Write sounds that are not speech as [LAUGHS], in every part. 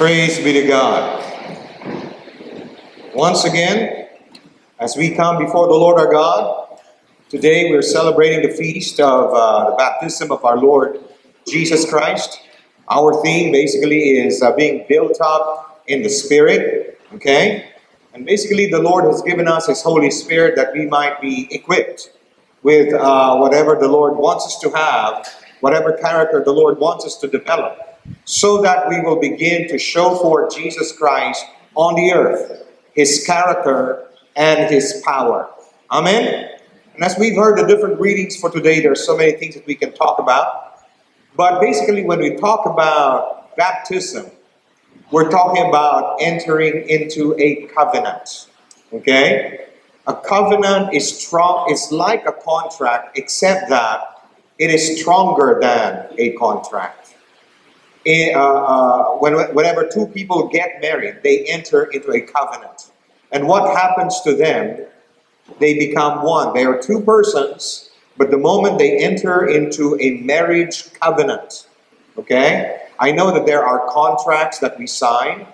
Praise be to God. Once again, as we come before the Lord our God, today we're celebrating the feast of uh, the baptism of our Lord Jesus Christ. Our theme basically is uh, being built up in the Spirit, okay? And basically, the Lord has given us His Holy Spirit that we might be equipped with uh, whatever the Lord wants us to have, whatever character the Lord wants us to develop, so that we will begin to show forth Jesus Christ on the earth, His character and His power. Amen? And as we've heard the different readings for today, there are so many things that we can talk about. But basically, when we talk about baptism, we're talking about entering into a covenant. Okay? A covenant is strong, it's like a contract, except that it is stronger than a contract. In, uh, uh, when, whenever two people get married, they enter into a covenant. And what happens to them? They become one. They are two persons, but the moment they enter into a marriage covenant, okay? I know that there are contracts that we sign.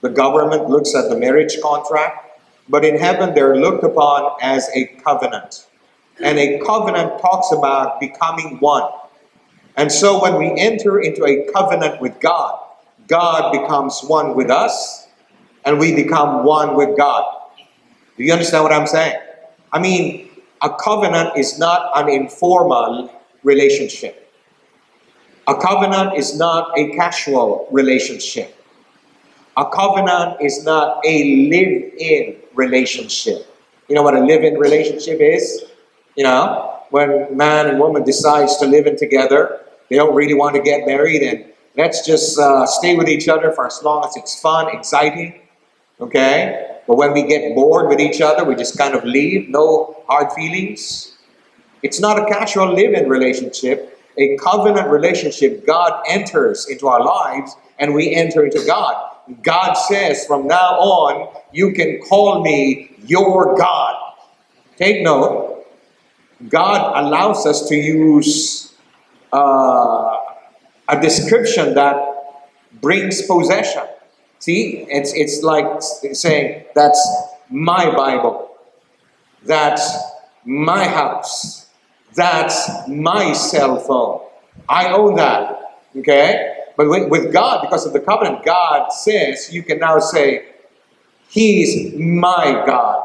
The government looks at the marriage contract, but in heaven they're looked upon as a covenant. And a covenant talks about becoming one. And so when we enter into a covenant with God, God becomes one with us, and we become one with God. Do you understand what I'm saying? I mean, a covenant is not an informal relationship. A covenant is not a casual relationship. A covenant is not a live in relationship. You know what a live in relationship is? You know, when man and woman decides to live in together, they don't really want to get married and let's just uh, stay with each other for as long as it's fun, exciting. Okay? But when we get bored with each other, we just kind of leave, no hard feelings. It's not a casual live in relationship, a covenant relationship. God enters into our lives and we enter into God. God says, from now on, you can call me your God. Take note, God allows us to use uh, a description that brings possession. See, it's, it's like saying, that's my Bible, that's my house, that's my cell phone. I own that, okay? But with, with God, because of the covenant, God says, you can now say, He's my God.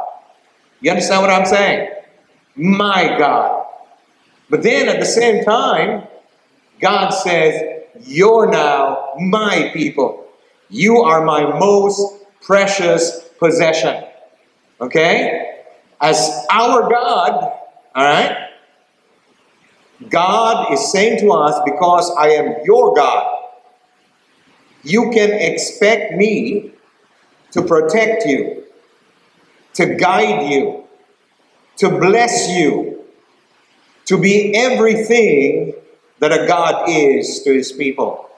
You understand what I'm saying? My God. But then at the same time, God says, You're now my people. You are my most precious possession. Okay? As our God, all right? God is saying to us, Because I am your God, you can expect me to protect you, to guide you, to bless you, to be everything that a God is to his people.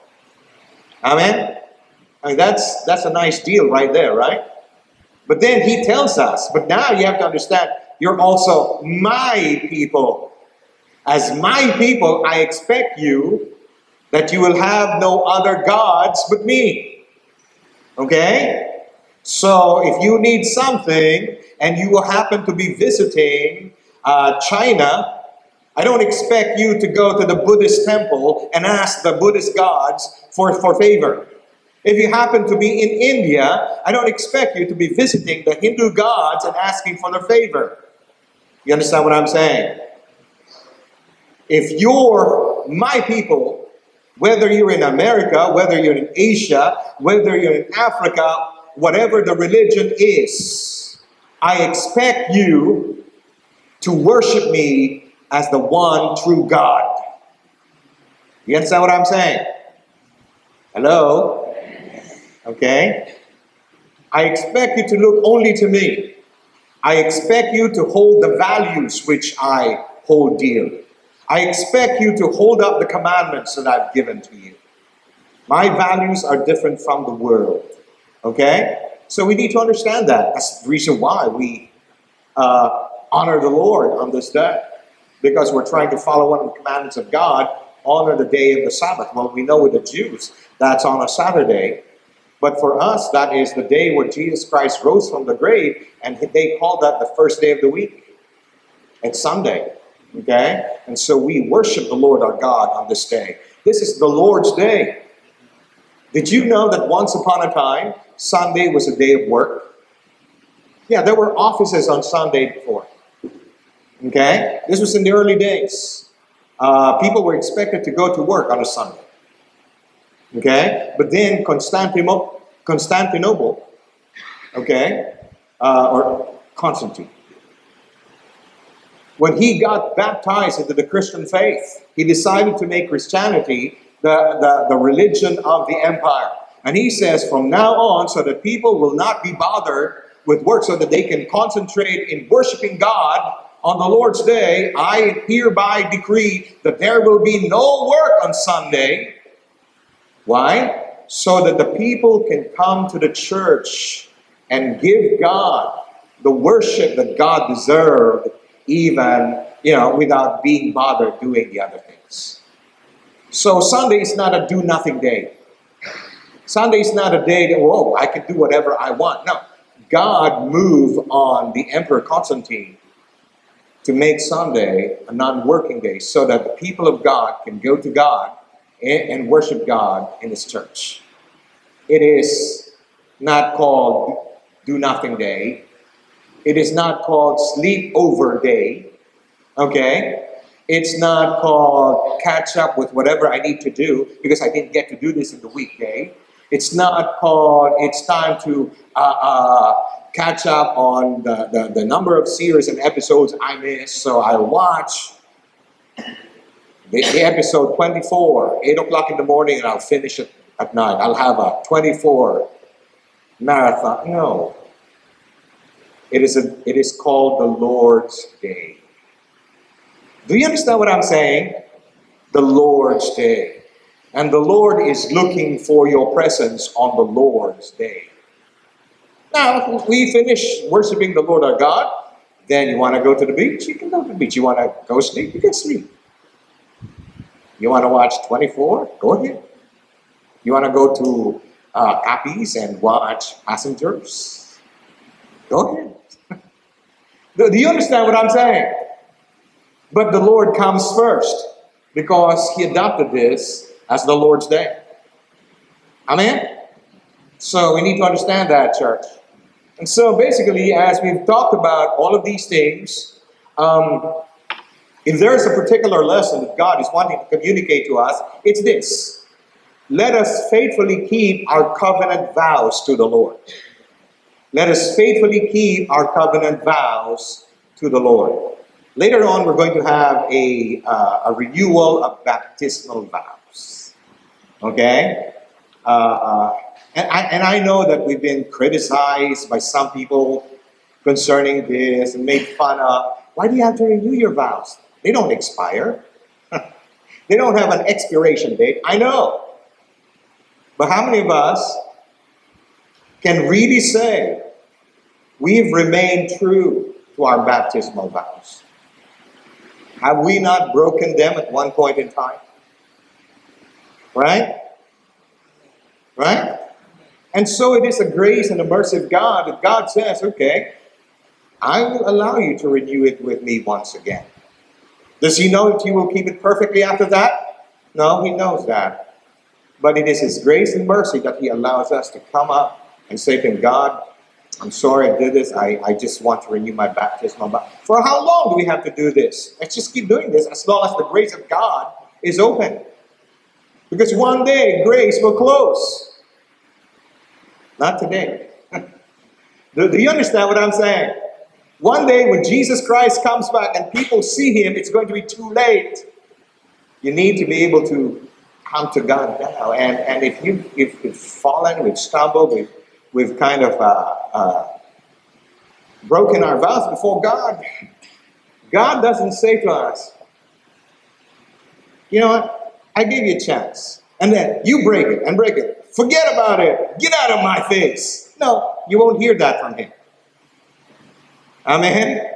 Amen? I mean, that's, that's a nice deal right there, right? But then he tells us, but now you have to understand, you're also my people. As my people, I expect you that you will have no other gods but me. Okay? So if you need something and you will happen to be visiting uh, China, I don't expect you to go to the Buddhist temple and ask the Buddhist gods for, for favor. If you happen to be in India, I don't expect you to be visiting the Hindu gods and asking for their favor. You understand what I'm saying? If you're my people, whether you're in America, whether you're in Asia, whether you're in Africa, whatever the religion is, I expect you to worship me as the one true God. You understand what I'm saying? Hello? Okay? I expect you to look only to me. I expect you to hold the values which I hold dear. I expect you to hold up the commandments that I've given to you. My values are different from the world. Okay? So we need to understand that. That's the reason why we uh, honor the Lord on this day. Because we're trying to follow one of the commandments of God, honor the day of the Sabbath. Well, we know with the Jews, that's on a Saturday. But for us, that is the day where Jesus Christ rose from the grave, and they call that the first day of the week. It's Sunday. Okay? And so we worship the Lord our God on this day. This is the Lord's day. Did you know that once upon a time, Sunday was a day of work? Yeah, there were offices on Sunday before. Okay? This was in the early days. Uh, people were expected to go to work on a Sunday. Okay? But then Constantinople, Constantinople okay, uh, or Constantine, when he got baptized into the Christian faith, he decided to make Christianity the, the, the religion of the empire. And he says, from now on, so that people will not be bothered with work, so that they can concentrate in worshiping God on the Lord's day, I hereby decree that there will be no work on Sunday. Why? So that the people can come to the church and give God the worship that God deserved even, you know, without being bothered doing the other things. So Sunday is not a do nothing day. Sunday is not a day that, whoa, I can do whatever I want. No. God moved on the Emperor Constantine to make Sunday a non working day so that the people of God can go to God and, worship God in His church. It is not called do nothing day. It is not called sleepover day. Okay? It's not called catch up with whatever I need to do because I didn't get to do this in the weekday. It's not called it's time to uh, uh, catch up on the, the, the number of series and episodes I missed, so I'll watch the, the episode 24, 8 o'clock in the morning, and I'll finish it at night. I'll have a 24 marathon. No. It is, a, it is called the Lord's Day. Do you understand what I'm saying? The Lord's Day. And the Lord is looking for your presence on the Lord's Day. Now, if we finish worshiping the Lord our God, then you want to go to the beach, you can go to the beach. You want to go sleep, you can sleep. You want to watch 24? Go ahead. You want to go to uh, Appy's and watch Passengers? Go ahead. [LAUGHS] Do you understand what I'm saying? But the Lord comes first because He adopted this as the Lord's day. Amen? So we need to understand that, church. And so basically, as we've talked about all of these things, um, if there's a particular lesson that God is wanting to communicate to us, it's this. Let us faithfully keep our covenant vows to the Lord. Let us faithfully keep our covenant vows to the Lord. Later on, we're going to have a, uh, a renewal of baptismal vows. Okay? Uh, uh, and, I, and I know that we've been criticized by some people concerning this and made fun of. Why do you have to renew your vows? They don't expire. [LAUGHS] they don't have an expiration date. I know. But how many of us can really say we've remained true to our baptismal vows? Have we not broken them at one point in time? Right? Right? And so it is a grace and a mercy of God that God says, okay, I will allow you to renew it with me once again. Does he know if you will keep it perfectly after that? No, he knows that. But it is His grace and mercy that He allows us to come up and say to Him, God, I'm sorry I did this. I, I just want to renew my baptism. For how long do we have to do this? Let's just keep doing this as long as the grace of God is open. Because one day grace will close. Not today. [LAUGHS] do, do you understand what I'm saying? One day when Jesus Christ comes back and people see him, it's going to be too late. You need to be able to come to God now. And, and if you if you've fallen, we've stumbled, we've, we've kind of uh, uh, broken our vows before God, God doesn't say to us, you know what, I gave you a chance. And then you break it and break it. Forget about it. Get out of my face. No, you won't hear that from him. Amen.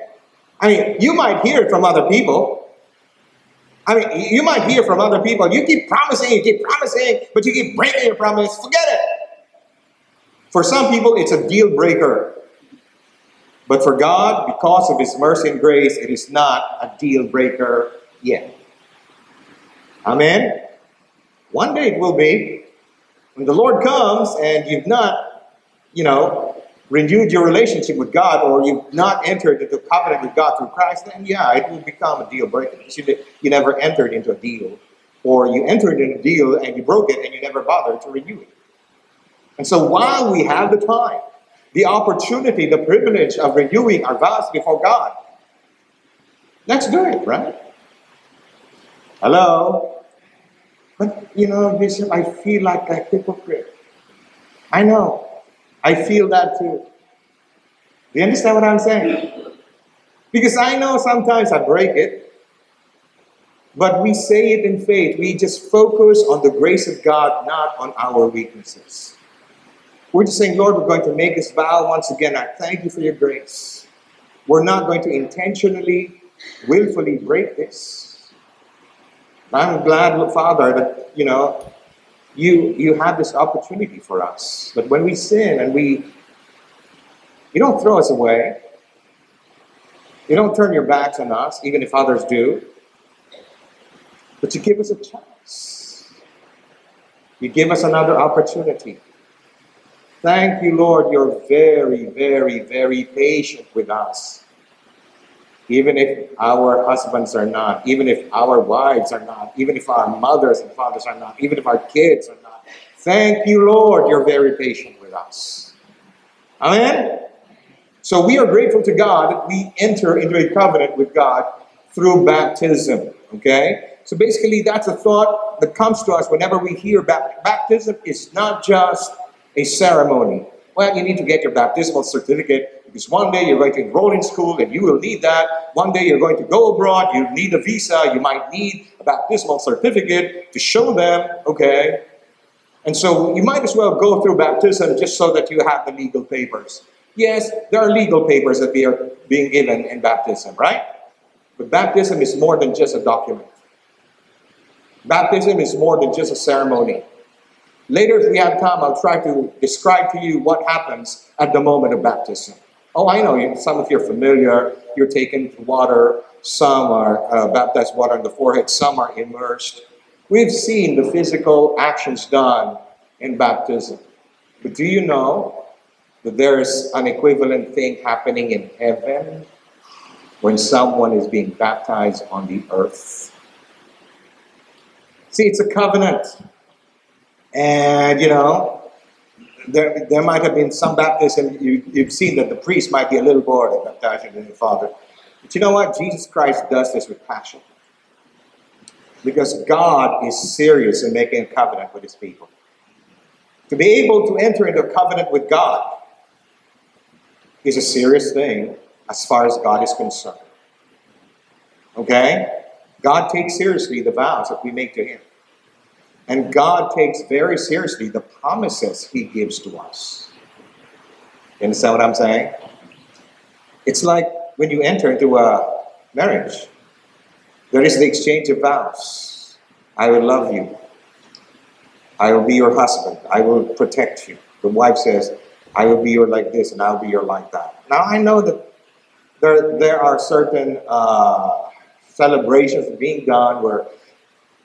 I mean, you might hear it from other people, I mean, you might hear from other people, you keep promising, you keep promising, but you keep breaking your promise. Forget it. For some people, it's a deal breaker. But for God, because of His mercy and grace, it is not a deal breaker yet. Amen? One day it will be. When the Lord comes and you've not, you know, renewed your relationship with God or you've not entered into covenant with God through Christ, then yeah, it will become a deal breaker. You, you never entered into a deal. Or you entered in a deal and you broke it and you never bothered to renew it. And so while we have the time, the opportunity, the privilege of renewing our vows before God, let's do it, right? Hello? But you know, Bishop, I feel like a hypocrite. I know. I feel that too. Do you understand what I'm saying? Because I know sometimes I break it, but we say it in faith. We just focus on the grace of God, not on our weaknesses. We're just saying, Lord, we're going to make this vow once again. I thank you for your grace. We're not going to intentionally, willfully break this. I'm glad, Father, that you know you you have this opportunity for us. But when we sin and we you don't throw us away. You don't turn your backs on us, even if others do. But you give us a chance. You give us another opportunity. Thank you, Lord. You're very, very, very patient with us. Even if our husbands are not, even if our wives are not, even if our mothers and fathers are not, even if our kids are not. Thank you, Lord. You're very patient with us. Amen? So we are grateful to God that we enter into a covenant with God through baptism. Okay? So basically, that's a thought that comes to us whenever we hear baptism. It's not just a ceremony. Well, you need to get your baptismal certificate because one day you're going to enroll in school and you will need that. One day you're going to go abroad, you need a visa, you might need a baptismal certificate to show them, okay? And so you might as well go through baptism just so that you have the legal papers. Yes, there are legal papers that we are being given in baptism, right? But baptism is more than just a document. Baptism is more than just a ceremony. Later, if we have time, I'll try to describe to you what happens at the moment of baptism. Oh, I know, you, some of you are familiar. You're taken to water, some are uh, baptized water on the forehead, some are immersed. We've seen the physical actions done in baptism. But do you know that there is an equivalent thing happening in heaven when someone is being baptized on the earth? See, it's a covenant. And, you know, there, there might have been some baptism, you, you've seen that the priest might be a little bored of baptizing the Father. But you know what? Jesus Christ does this with passion. Because God is serious in making a covenant with his people. To be able to enter into a covenant with God is a serious thing as far as God is concerned. Okay? God takes seriously the vows that we make to him. And God takes very seriously the promises He gives to us. You understand what I'm saying? It's like when you enter into a marriage, there is the exchange of vows. I will love you. I will be your husband. I will protect you. The wife says, I will be your like this and I'll be your like that. Now I know that there, there are certain uh, celebrations being done where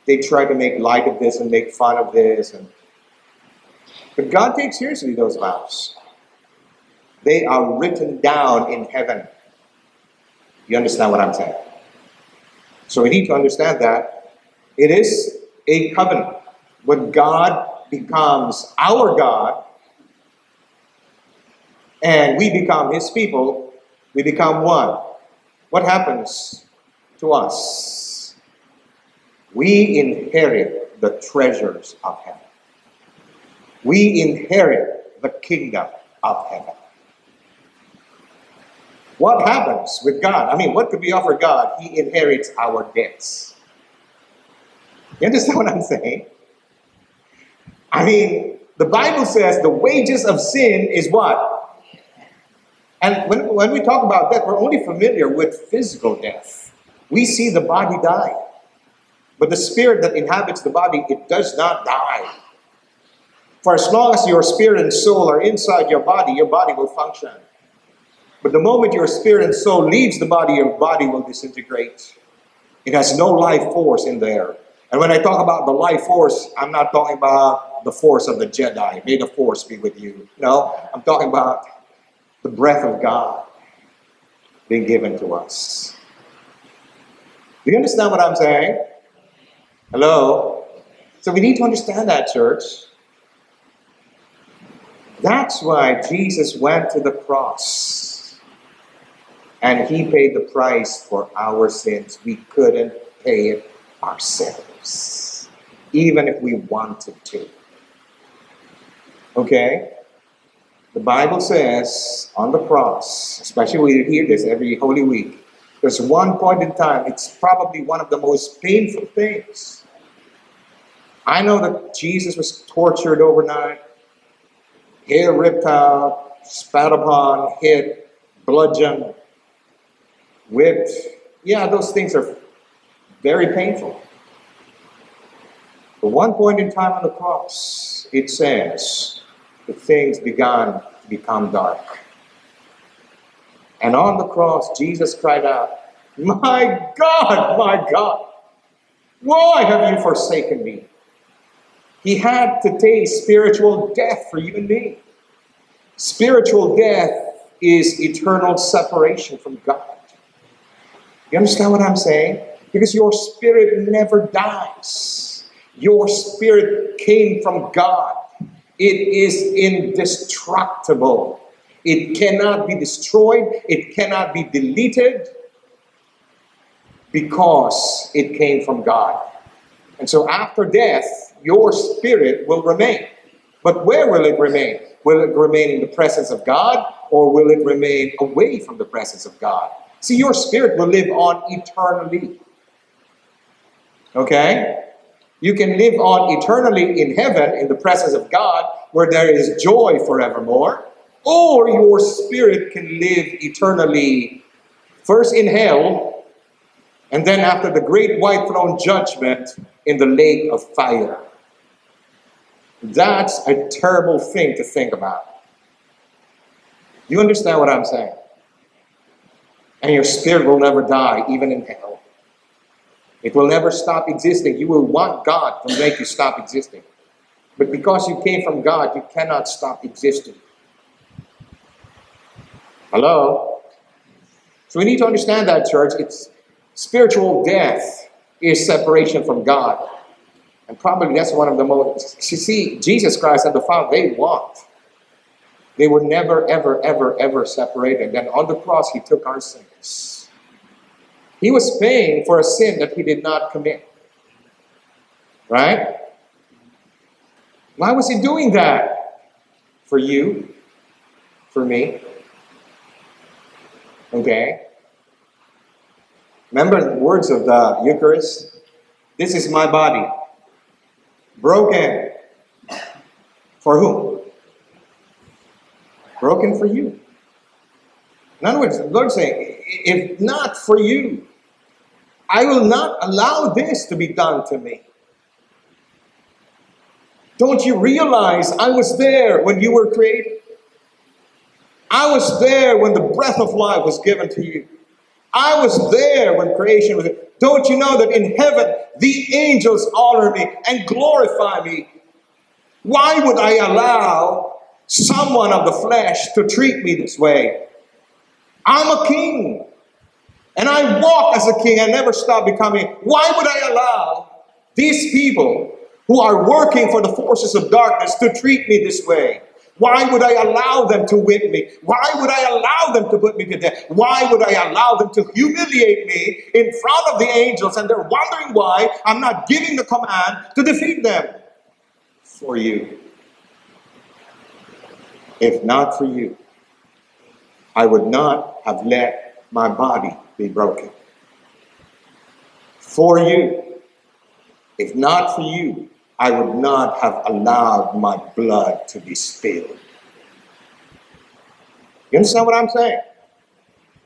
they try to make light of this and make fun of this. And, but God takes seriously those vows. They are written down in heaven. You understand what I'm saying? So we need to understand that it is a covenant. When God becomes our God and we become His people, we become one. What happens to us? We inherit the treasures of heaven. We inherit the kingdom of heaven. What happens with God? I mean, what could we offer God? He inherits our debts. You understand what I'm saying? I mean, the Bible says the wages of sin is what? And when, when we talk about death, we're only familiar with physical death. We see the body die. But the spirit that inhabits the body, it does not die. For as long as your spirit and soul are inside your body, your body will function. But the moment your spirit and soul leaves the body, your body will disintegrate. It has no life force in there. And when I talk about the life force, I'm not talking about the force of the Jedi. May the force be with you. No, I'm talking about the breath of God being given to us. Do you understand what I'm saying? Hello? So we need to understand that, church. That's why Jesus went to the cross and he paid the price for our sins. We couldn't pay it ourselves, even if we wanted to. Okay? The Bible says on the cross, especially we hear this every Holy Week, there's one point in time, it's probably one of the most painful things. I know that Jesus was tortured overnight hair ripped out, spat upon, hit, bludgeoned, whipped. Yeah, those things are very painful. But one point in time on the cross, it says, the things began to become dark. And on the cross, Jesus cried out, My God, my God, why have you forsaken me? He had to taste spiritual death for you and me. Spiritual death is eternal separation from God. You understand what I'm saying? Because your spirit never dies. Your spirit came from God. It is indestructible. It cannot be destroyed. It cannot be deleted because it came from God. And so after death, your spirit will remain. But where will it remain? Will it remain in the presence of God or will it remain away from the presence of God? See, your spirit will live on eternally. Okay? You can live on eternally in heaven in the presence of God where there is joy forevermore, or your spirit can live eternally first in hell and then after the great white throne judgment in the lake of fire. That's a terrible thing to think about. You understand what I'm saying? And your spirit will never die, even in hell. It will never stop existing. You will want God to make you stop existing. But because you came from God, you cannot stop existing. Hello? So we need to understand that, church. It's spiritual death is separation from God. And probably that's one of the most, you see, Jesus Christ and the Father, they walked. They were never, ever, ever, ever separated. And on the cross, He took our sins. He was paying for a sin that He did not commit. Right? Why was He doing that? For you, for me. Okay? Remember the words of the Eucharist? This is my body Broken. For whom? Broken for you. In other words, the Lord saying, if not for you, I will not allow this to be done to me. Don't you realize I was there when you were created? I was there when the breath of life was given to you. I was there when creation was. Don't you know that in heaven the angels honor me and glorify me? Why would I allow someone of the flesh to treat me this way? I'm a king. And I walk as a king. I never stop becoming. Why would I allow these people who are working for the forces of darkness to treat me this way? Why would I allow them to whip me? Why would I allow them to put me to death? Why would I allow them to humiliate me in front of the angels? And they're wondering why I'm not giving the command to defeat them. For you. If not for you, I would not have let my body be broken. For you. If not for you, I would not have allowed my blood to be spilled. You understand what I'm saying?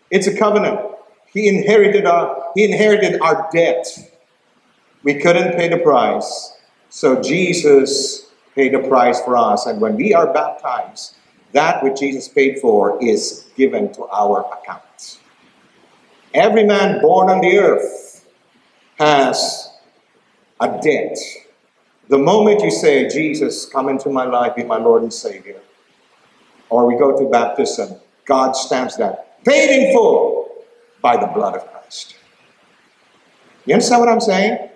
It's a covenant. He inherited our, he inherited our debt. We couldn't pay the price. So Jesus paid the price for us. And when we are baptized, that which Jesus paid for is given to our account. Every man born on the earth has a debt. The moment you say, Jesus, come into my life, be my Lord and Savior, or we go to baptism, God stamps that, paid in full by the blood of Christ. You understand what I'm saying?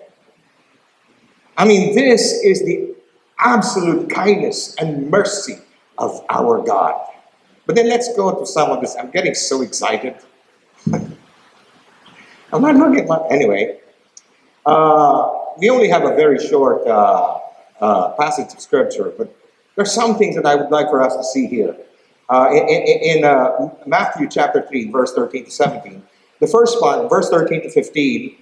I mean, this is the absolute kindness and mercy of our God. But then let's go to some of this. I'm getting so excited. [LAUGHS] I'm not looking at my. Anyway, uh, we only have a very short uh, uh, passage of scripture, but there's some things that I would like for us to see here. Uh, in, in, uh, Matthew chapter 3, verse 13 to 17, the first part, verse 13 to 15,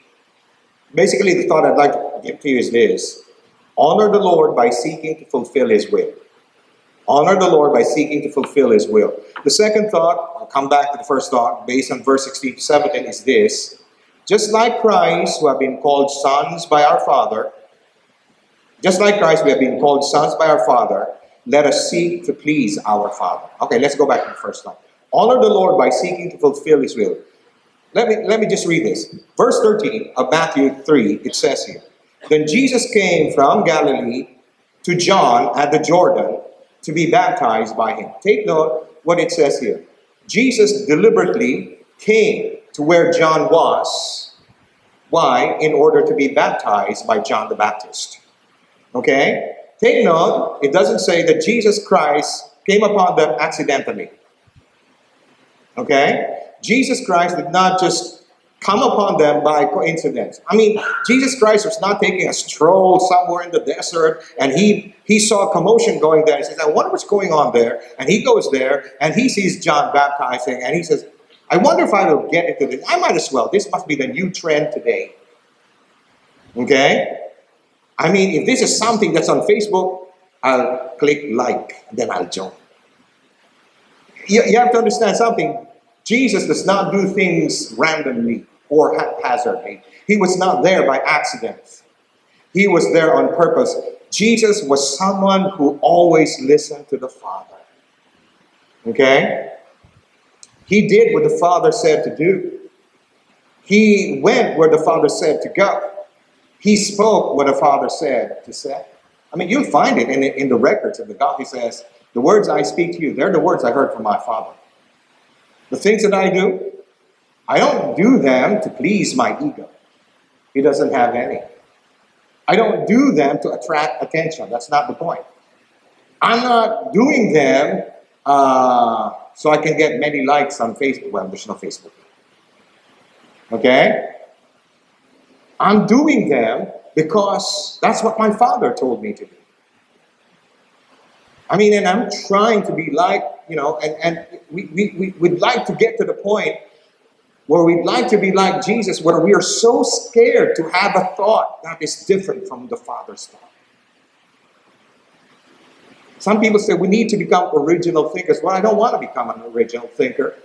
basically the thought I'd like to give to you is this honor the Lord by seeking to fulfill his will. Honor the Lord by seeking to fulfill his will. The second thought, I'll come back to the first thought, based on verse 16 to 17, is this. Just like Christ, who have been called sons by our Father, just like Christ, we have been called sons by our Father, let us seek to please our Father. Okay, let's go back to the first thought. Honor the Lord by seeking to fulfill his will. Let me, let me just read this. Verse 13 of Matthew 3, it says here Then Jesus came from Galilee to John at the Jordan to be baptized by him. Take note what it says here. Jesus deliberately came to where John was. Why? In order to be baptized by John the Baptist. Okay? Take note, it doesn't say that Jesus Christ came upon them accidentally. Okay? Jesus Christ did not just come upon them by coincidence. I mean, Jesus Christ was not taking a stroll somewhere in the desert and he, he saw commotion going there. He says, I wonder what's going on there. And he goes there and he sees John baptizing and he says, I wonder if I will get into this. I might as well. This must be the new trend today. Okay? I mean, if this is something that's on Facebook, I'll click like, then I'll join. You, you have to understand something. Jesus does not do things randomly or haphazardly. He was not there by accident. He was there on purpose. Jesus was someone who always listened to the Father. Okay? He did what the Father said to do. He went where the Father said to go. He spoke what the Father said to say. I mean, you'll find it in, in the records of the God. He says, The words I speak to you, they're the words I heard from my Father. The things that I do, I don't do them to please my ego. He doesn't have any. I don't do them to attract attention. That's not the point. I'm not doing them uh, so I can get many likes on Facebook. Well, there's no Facebook. Okay? I'm doing them because that's what my father told me to do. I mean, and I'm trying to be like, you know, and, and we, we, we, would like to get to the point where we'd like to be like Jesus, where we are so scared to have a thought that is different from the Father's thought. Some people say we need to become original thinkers. Well, I don't want to become an original thinker.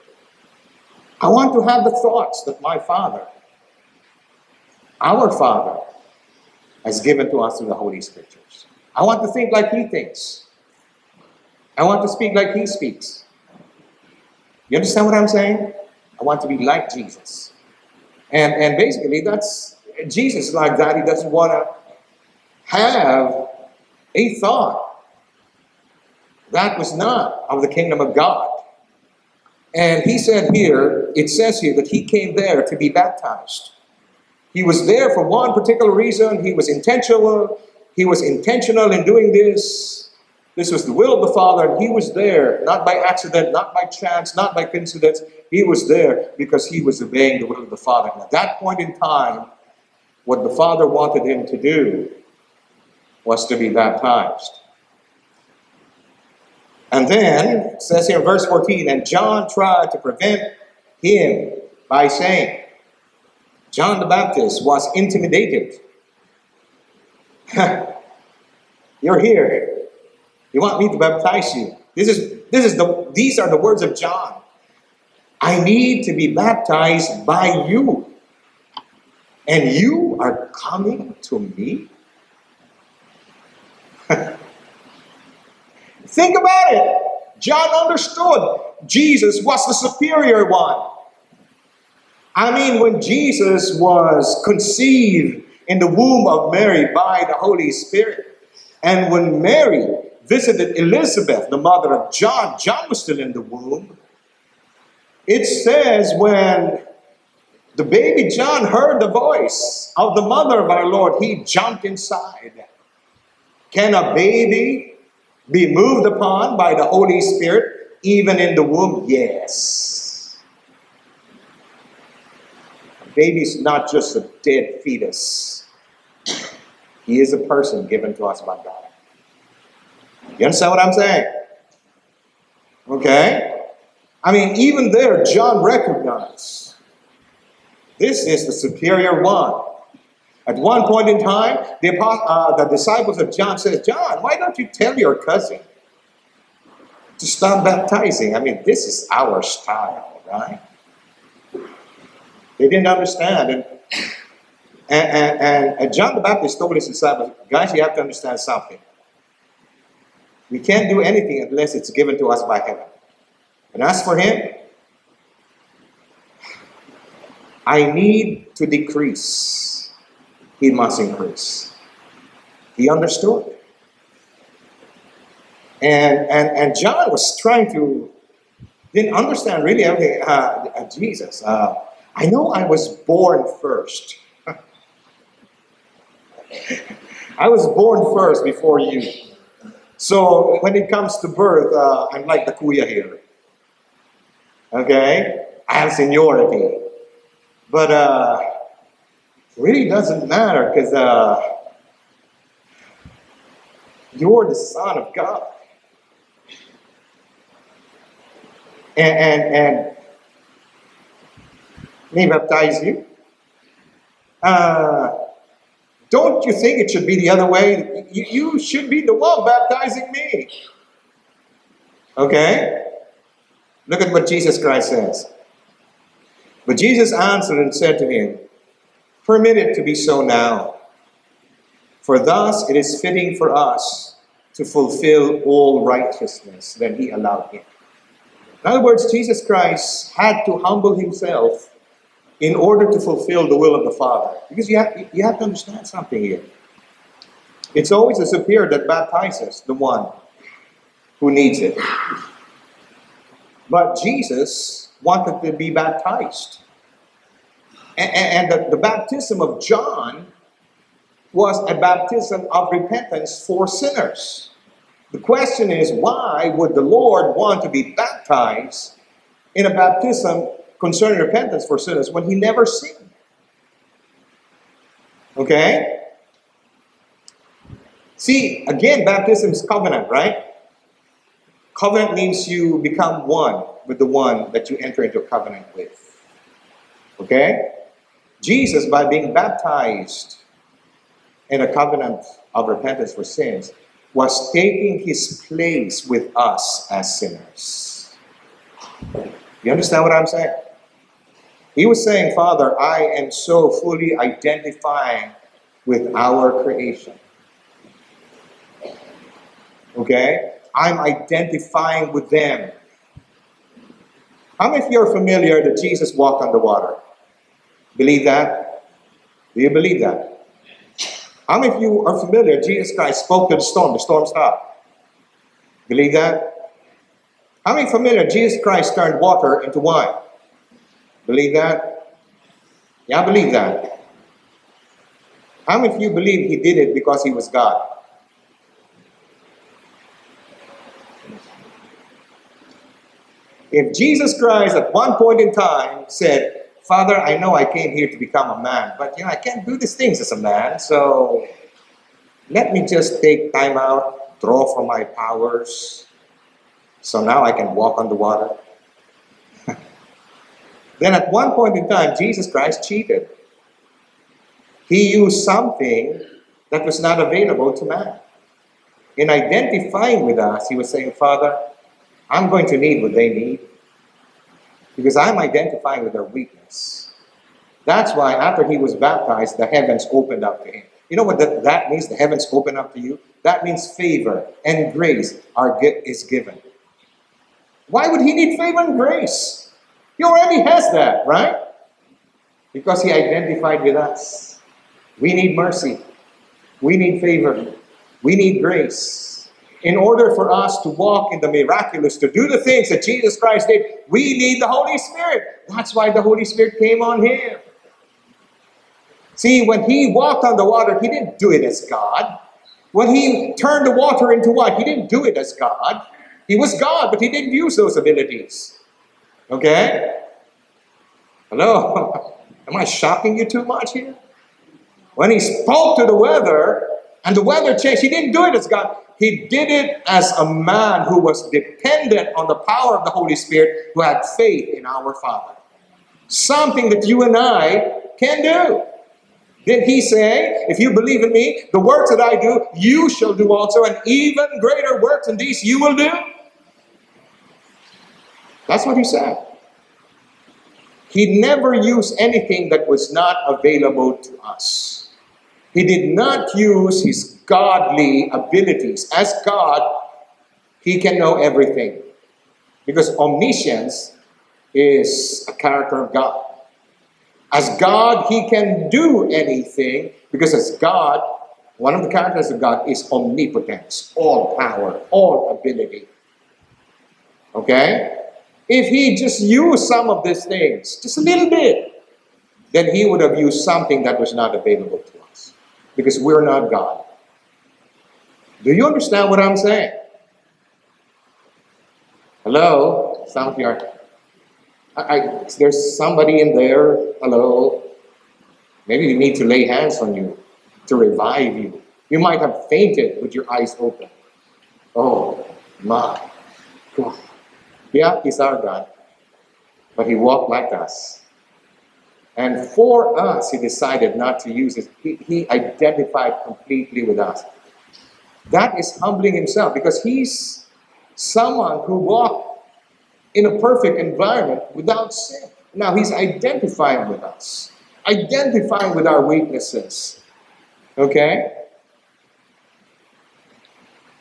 I want to have the thoughts that my Father, our Father, has given to us through the Holy Scriptures. I want to think like He thinks. I want to speak like he speaks. You understand what I'm saying? I want to be like Jesus. And, and basically, that's Jesus like that. He doesn't want to have a thought that was not of the kingdom of God. And he said here, it says here that he came there to be baptized. He was there for one particular reason. He was intentional. He was intentional in doing this this was the will of the Father, and He was there, not by accident, not by chance, not by coincidence. He was there because He was obeying the will of the Father. And at that point in time, what the Father wanted Him to do was to be baptized. And then, says here in verse 14, and John tried to prevent him by saying, John the Baptist was intimidated. [LAUGHS] You're here. You want me to baptize you. This is this is the these are the words of John. I need to be baptized by you. And you are coming to me? [LAUGHS] Think about it. John understood Jesus was the superior one. I mean, when Jesus was conceived in the womb of Mary by the Holy Spirit, and when Mary visited Elizabeth, the mother of John, John was still in the womb. It says when the baby John heard the voice of the mother of our Lord, he jumped inside. Can a baby be moved upon by the Holy Spirit even in the womb? Yes. A baby is not just a dead fetus, he is a person given to us by God. You understand what I'm saying? Okay? I mean, even there, John recognized this is the superior one. At one point in time, the, uh, the disciples of John says, John, why don't you tell your cousin to stop baptizing? I mean, this is our style, right? They didn't understand. And, and, and, and John the Baptist told his disciples, guys, you have to understand something. We can't do anything unless it's given to us by heaven. And as for him, I need to decrease, he must increase. He understood. And, and, and John was trying to, didn't understand really everything. Uh, uh, Jesus, uh, I know I was born first. [LAUGHS] I was born first before you. So when it comes to birth, uh, I'm like the kuya here. Okay? I have seniority. But uh, really doesn't matter because uh, you're the Son of God. And, and, and me baptize you. Uh, don't you think it should be the other way? You, you should be the one baptizing me. Okay? Look at what Jesus Christ says. But Jesus answered and said to him, Permit it to be so now, for thus it is fitting for us to fulfill all righteousness. that he allowed him. In other words, Jesus Christ had to humble himself in order to fulfill the will of the Father. Because you have, you have to understand something here. It's always the superior that baptizes the one who needs it. But Jesus wanted to be baptized. And, and the, the baptism of John was a baptism of repentance for sinners. The question is, why would the Lord want to be baptized in a baptism concerning repentance for sinners when he never sinned? Okay? See, again, baptism is covenant, right? Covenant means you become one with the one that you enter into a covenant with. Okay? Jesus, by being baptized in a covenant of repentance for sins, was taking his place with us as sinners. You understand what I'm saying? He was saying, Father, I am so fully identifying with our creation. Okay? I'm identifying with them. How many of you are familiar that Jesus walked on the water? Believe that? Do you believe that? How many of you are familiar? Jesus Christ spoke to the storm, the storm stopped. Believe that? How many familiar? Jesus Christ turned water into wine. Believe that? Yeah, I believe that. How many of you believe he did it because he was God? If Jesus Christ at one point in time said, Father, I know I came here to become a man, but you know, I can't do these things as a man, so let me just take time out, draw from my powers, so now I can walk on the water. [LAUGHS] then at one point in time, Jesus Christ cheated. He used something that was not available to man. In identifying with us, he was saying, Father, I'm going to need what they need because I'm identifying with their weakness. That's why after he was baptized, the heavens opened up to him. You know what that, that means? The heavens open up to you? That means favor and grace are is given. Why would he need favor and grace? He already has that, right? Because he identified with us. We need mercy. We need favor. We need grace. In order for us to walk in the miraculous, to do the things that Jesus Christ did, we need the Holy Spirit. That's why the Holy Spirit came on him. See, when he walked on the water, he didn't do it as God. When he turned the water into what? He didn't do it as God. He was God, but he didn't use those abilities. Okay? Hello? [LAUGHS] Am I shocking you too much here? When he spoke to the weather and the weather changed, he didn't do it as God. He did it as a man who was dependent on the power of the Holy Spirit, who had faith in our Father. Something that you and I can do. Did he say, If you believe in me, the works that I do, you shall do also, and even greater works than these you will do? That's what he said. He never used anything that was not available to us. He did not use his godly abilities. As God, he can know everything. Because omniscience is a character of God. As God, he can do anything because as God, one of the characters of God is omnipotence, all power, all ability. Okay? If he just used some of these things, just a little bit, then he would have used something that was not available to because we're not God. Do you understand what I'm saying? Hello? Some of you are. I, I, there's somebody in there. Hello? Maybe we need to lay hands on you to revive you. You might have fainted with your eyes open. Oh my God. Yeah, he's our God, but he walked like us. And for us, he decided not to use it. He, he identified completely with us. That is humbling himself because he's someone who walked in a perfect environment without sin. Now he's identifying with us, identifying with our weaknesses. Okay?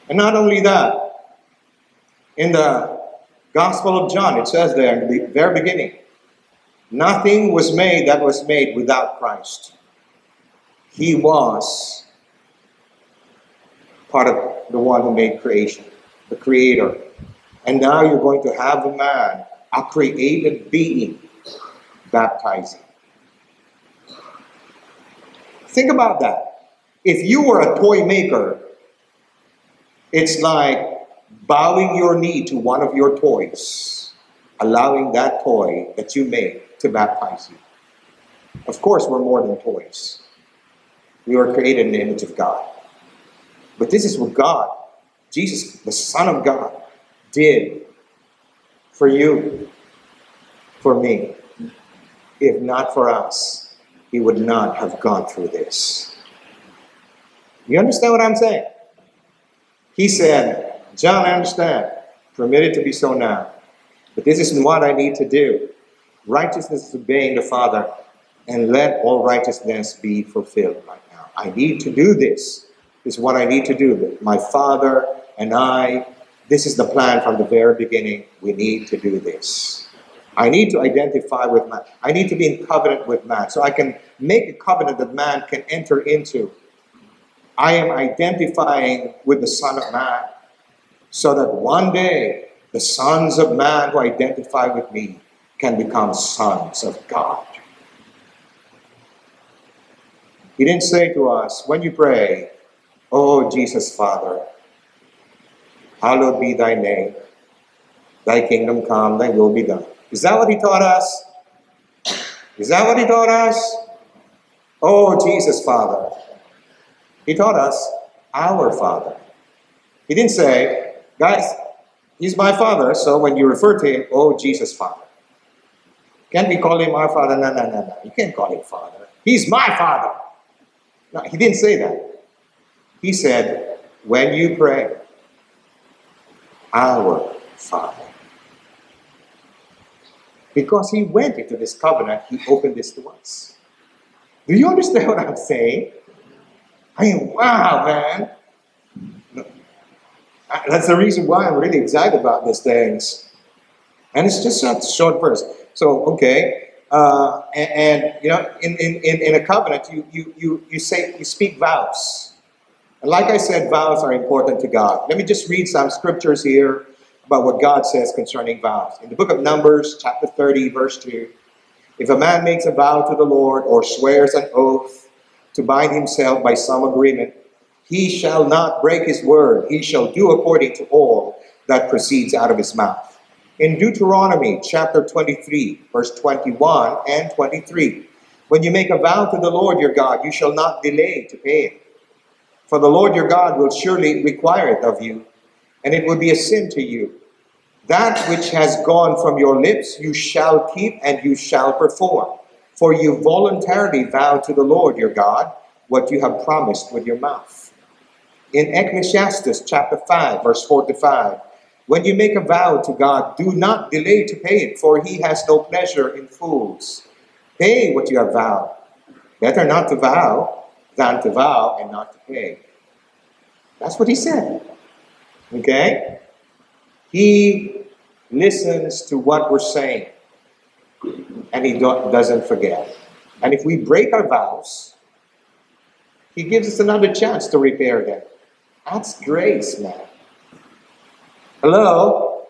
And not only that, in the Gospel of John, it says there in the very beginning, nothing was made that was made without Christ. He was part of the one who made creation, the creator. And now you're going to have a man, a created being, baptizing. Think about that. If you were a toy maker, it's like bowing your knee to one of your toys, allowing that toy that you made to baptize you. Of course, we're more than toys. We were created in the image of God. But this is what God, Jesus, the Son of God, did for you, for me. If not for us, He would not have gone through this. You understand what I'm saying? He said, John, I understand. Permit it to be so now. But this isn't what I need to do. Righteousness is obeying the Father, and let all righteousness be fulfilled right now. I need to do this. This is what I need to do. My Father and I, this is the plan from the very beginning. We need to do this. I need to identify with man. I need to be in covenant with man so I can make a covenant that man can enter into. I am identifying with the Son of Man so that one day the sons of man who identify with me can become sons of God. He didn't say to us, when you pray, Oh Jesus Father, hallowed be thy name, thy kingdom come, thy will be done. Is that what he taught us? Is that what he taught us? Oh Jesus Father. He taught us, our Father. He didn't say, Guys, he's my father, so when you refer to him, oh, Jesus, Father. Can't we call him our father? No, no, no, no. You can't call him father. He's my father. No, he didn't say that. He said, when you pray, our Father. Because he went into this covenant, he opened this to us. Do you understand what I'm saying? I mean, wow, man. Uh, that's the reason why I'm really excited about these things. And it's just a short verse. So, okay. Uh, and, and, you know, in, in, in a covenant, you, you, you, you say, you speak vows. And like I said, vows are important to God. Let me just read some scriptures here about what God says concerning vows. In the book of Numbers, chapter 30, verse 2, if a man makes a vow to the Lord or swears an oath to bind himself by some agreement, he shall not break his word. He shall do according to all that proceeds out of his mouth. In Deuteronomy chapter 23, verse 21 and 23, when you make a vow to the Lord your God, you shall not delay to pay it. For the Lord your God will surely require it of you, and it will be a sin to you. That which has gone from your lips you shall keep and you shall perform. For you voluntarily vow to the Lord your God what you have promised with your mouth. In Ecclesiastes chapter 5, verse 4 to 5, when you make a vow to God, do not delay to pay it, for he has no pleasure in fools. Pay what you have vowed. Better not to vow than to vow and not to pay. That's what he said. Okay? He listens to what we're saying and he doesn't forget. And if we break our vows, he gives us another chance to repair them. That's grace, man. Hello?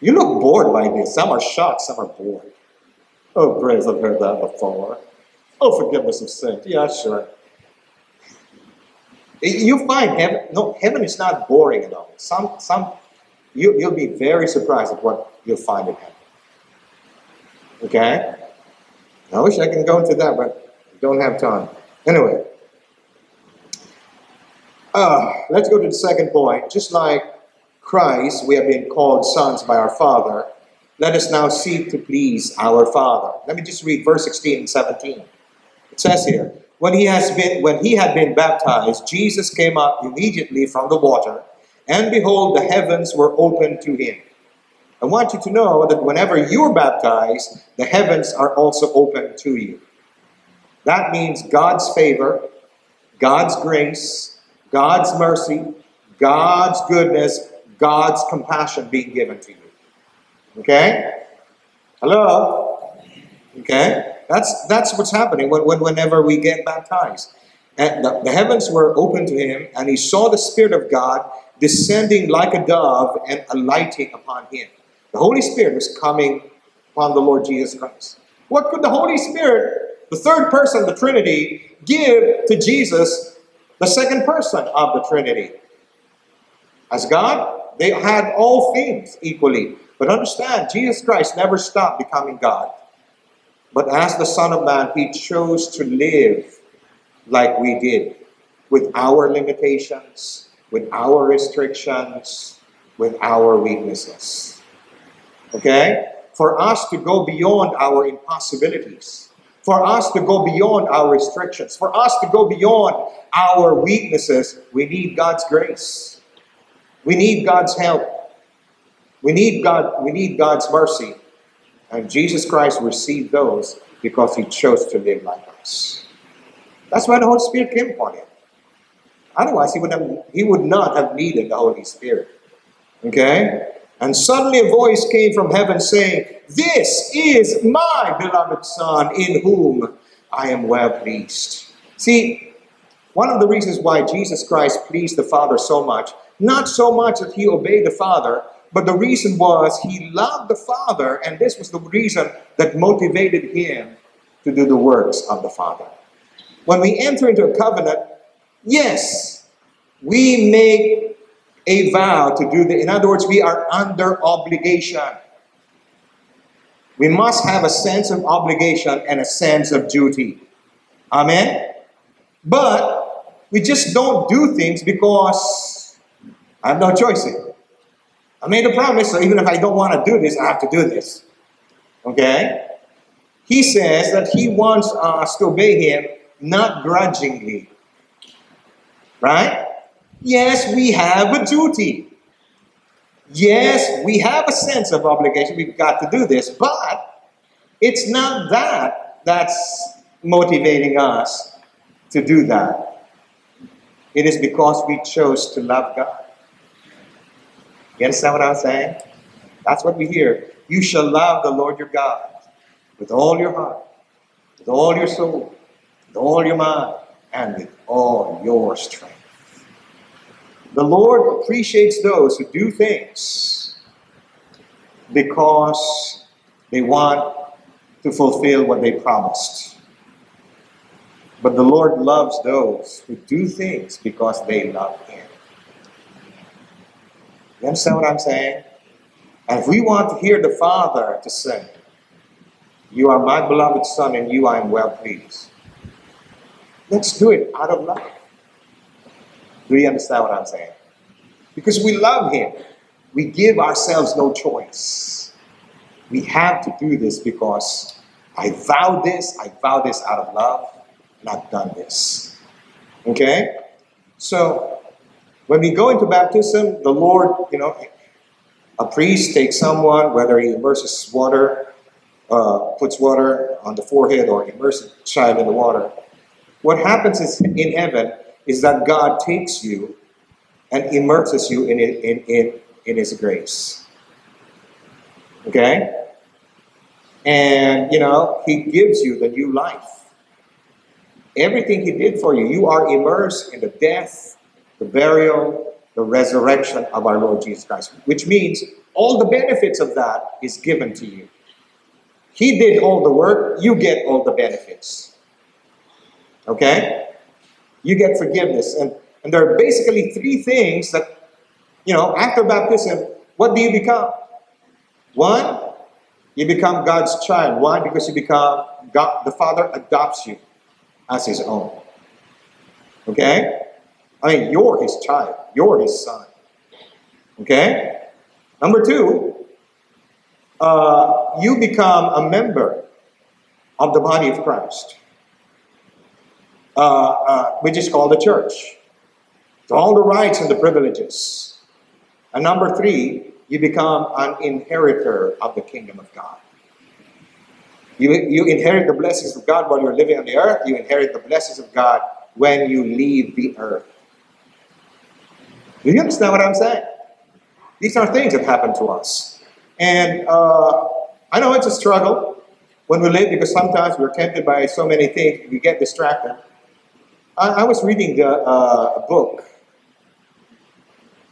You look bored by this. Some are shocked, some are bored. Oh, praise, I've heard that before. Oh, forgiveness of sin. Yeah, sure. You find heaven, no, heaven is not boring at all. Some, some, you, you'll be very surprised at what you'll find in heaven. Okay? I wish I can go into that, but don't have time. Anyway, uh, let's go to the second point. Just like Christ, we have been called sons by our Father. Let us now seek to please our Father. Let me just read verse 16 and 17. It says here, when he has been when he had been baptized, Jesus came up immediately from the water, and behold, the heavens were opened to him. I want you to know that whenever you're baptized, the heavens are also open to you. That means God's favor, God's grace, God's mercy, God's goodness, God's compassion being given to you. Okay? Hello? Okay? That's that's what's happening when, when, whenever we get baptized. And the, the heavens were open to him, and he saw the Spirit of God descending like a dove and alighting upon him. The Holy Spirit was coming upon the Lord Jesus Christ. What could the Holy Spirit, the third person of the Trinity, give to Jesus the second person of the Trinity. As God, they had all things equally. But understand, Jesus Christ never stopped becoming God. But as the Son of Man, he chose to live like we did, with our limitations, with our restrictions, with our weaknesses. Okay? For us to go beyond our impossibilities for us to go beyond our restrictions, for us to go beyond our weaknesses, we need God's grace. We need God's help. We need God, we need God's mercy. And Jesus Christ received those because he chose to live like us. That's why the Holy Spirit came upon him. Otherwise, he would, have, he would not have needed the Holy Spirit. Okay? And suddenly a voice came from heaven saying, This is my beloved Son, in whom I am well pleased. See, one of the reasons why Jesus Christ pleased the Father so much, not so much that he obeyed the Father, but the reason was he loved the Father, and this was the reason that motivated him to do the works of the Father. When we enter into a covenant, yes, we make a vow to do the, in other words, we are under obligation. We must have a sense of obligation and a sense of duty. Amen? But we just don't do things because I have no choice. I made a promise, so even if I don't want to do this, I have to do this. Okay? He says that he wants us to obey him not grudgingly. Right? Yes, we have a duty. Yes, we have a sense of obligation. We've got to do this. But it's not that that's motivating us to do that. It is because we chose to love God. You understand what I'm saying? That's what we hear. You shall love the Lord your God with all your heart, with all your soul, with all your mind, and with all your strength. The Lord appreciates those who do things because they want to fulfill what they promised. But the Lord loves those who do things because they love Him. You understand what I'm saying? And if we want to hear the Father to say, You are my beloved Son, and you I am well pleased, let's do it out of love. Do you understand what I'm saying? Because we love Him. We give ourselves no choice. We have to do this because I vow this, I vow this out of love, and I've done this. Okay? So, when we go into baptism, the Lord, you know, a priest takes someone, whether he immerses water, uh, puts water on the forehead, or immerses child in the water. What happens is in heaven is that God takes you and immerses you in, in, in, in His grace. Okay? And, you know, He gives you the new life. Everything He did for you, you are immersed in the death, the burial, the resurrection of our Lord Jesus Christ, which means all the benefits of that is given to you. He did all the work, you get all the benefits. Okay? You get forgiveness. And, and there are basically three things that, you know, after baptism, what do you become? One, you become God's child. Why? Because you become God, the Father adopts you as his own. Okay? I mean, you're his child, you're his son. Okay? Number two, uh, you become a member of the body of Christ, uh, uh, which is called the church. So all the rights and the privileges. And number three, you become an inheritor of the kingdom of God. You, you inherit the blessings of God while you're living on the earth. You inherit the blessings of God when you leave the earth. Do you understand what I'm saying? These are things that happen to us. And uh, I know it's a struggle when we live because sometimes we're tempted by so many things, we get distracted. I, I was reading the, uh, a book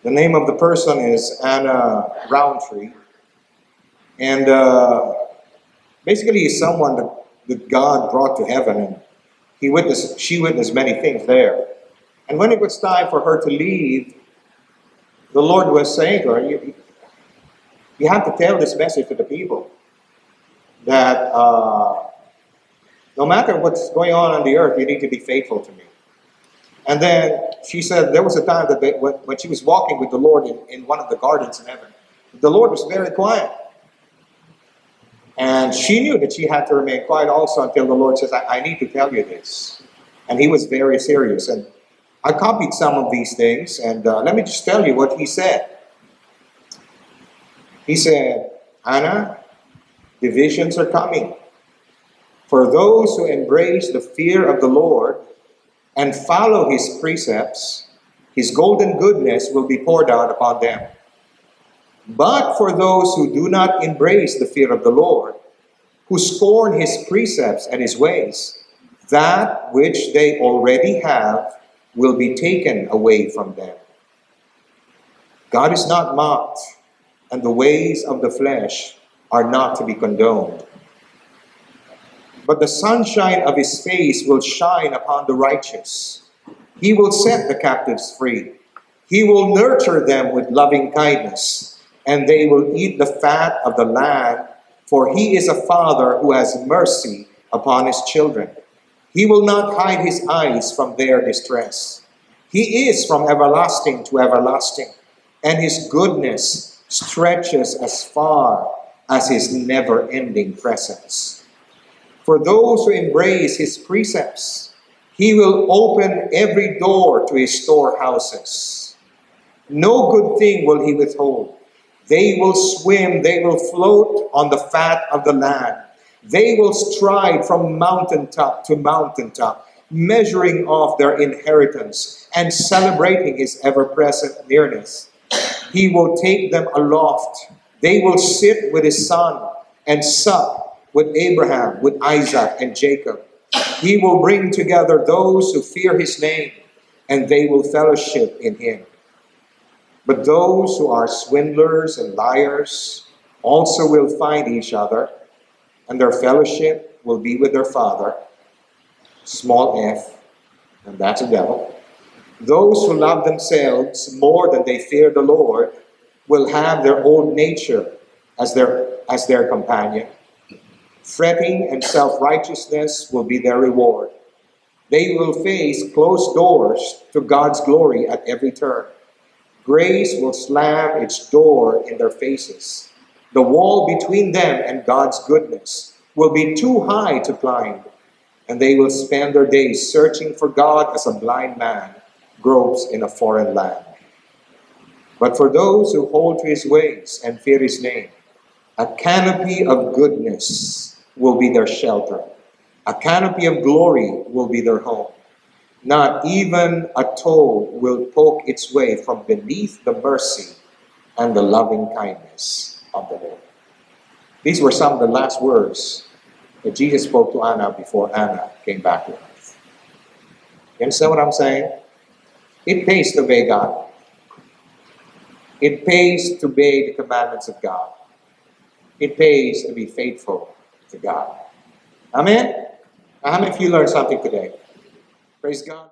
the name of the person is Anna Rountree. And uh, basically, he's someone that, that God brought to heaven. And he witnessed, she witnessed many things there. And when it was time for her to leave, the Lord was saying to her, You, you have to tell this message to the people that uh, no matter what's going on on the earth, you need to be faithful to me. And then she said there was a time that they, when, when she was walking with the Lord in, in one of the gardens in heaven, the Lord was very quiet. And she knew that she had to remain quiet also until the Lord says, I, I need to tell you this. And he was very serious. And I copied some of these things, and uh, let me just tell you what he said. He said, Anna, divisions are coming. For those who embrace the fear of the Lord, and follow his precepts, his golden goodness will be poured out upon them. But for those who do not embrace the fear of the Lord, who scorn his precepts and his ways, that which they already have will be taken away from them. God is not mocked, and the ways of the flesh are not to be condoned. But the sunshine of his face will shine upon the righteous. He will set the captives free. He will nurture them with loving kindness, and they will eat the fat of the land, for he is a father who has mercy upon his children. He will not hide his eyes from their distress. He is from everlasting to everlasting, and his goodness stretches as far as his never ending presence. For those who embrace his precepts, he will open every door to his storehouses. No good thing will he withhold. They will swim, they will float on the fat of the land. They will stride from mountaintop to mountaintop. measuring off their inheritance, and celebrating his ever present nearness. He will take them aloft. They will sit with his son and sup with Abraham, with Isaac, and Jacob. He will bring together those who fear his name, and they will fellowship in him. But those who are swindlers and liars also will find each other, and their fellowship will be with their Father, small f, and that's a devil. Those who love themselves more than they fear the Lord will have their old nature as their, as their companion. Fretting and self righteousness will be their reward. They will face closed doors to God's glory at every turn. Grace will slam its door in their faces. The wall between them and God's goodness will be too high to climb, and they will spend their days searching for God as a blind man gropes in a foreign land. But for those who hold to his ways and fear his name, a canopy of goodness will be their shelter. A canopy of glory will be their home. Not even a toe will poke its way from beneath the mercy and the loving kindness of the Lord. These were some of the last words that Jesus spoke to Anna before Anna came back to earth. You understand what I'm saying? It pays to obey God. It pays to obey the commandments of God. It pays to be faithful to God. Amen? How many of you learned something today? Praise God.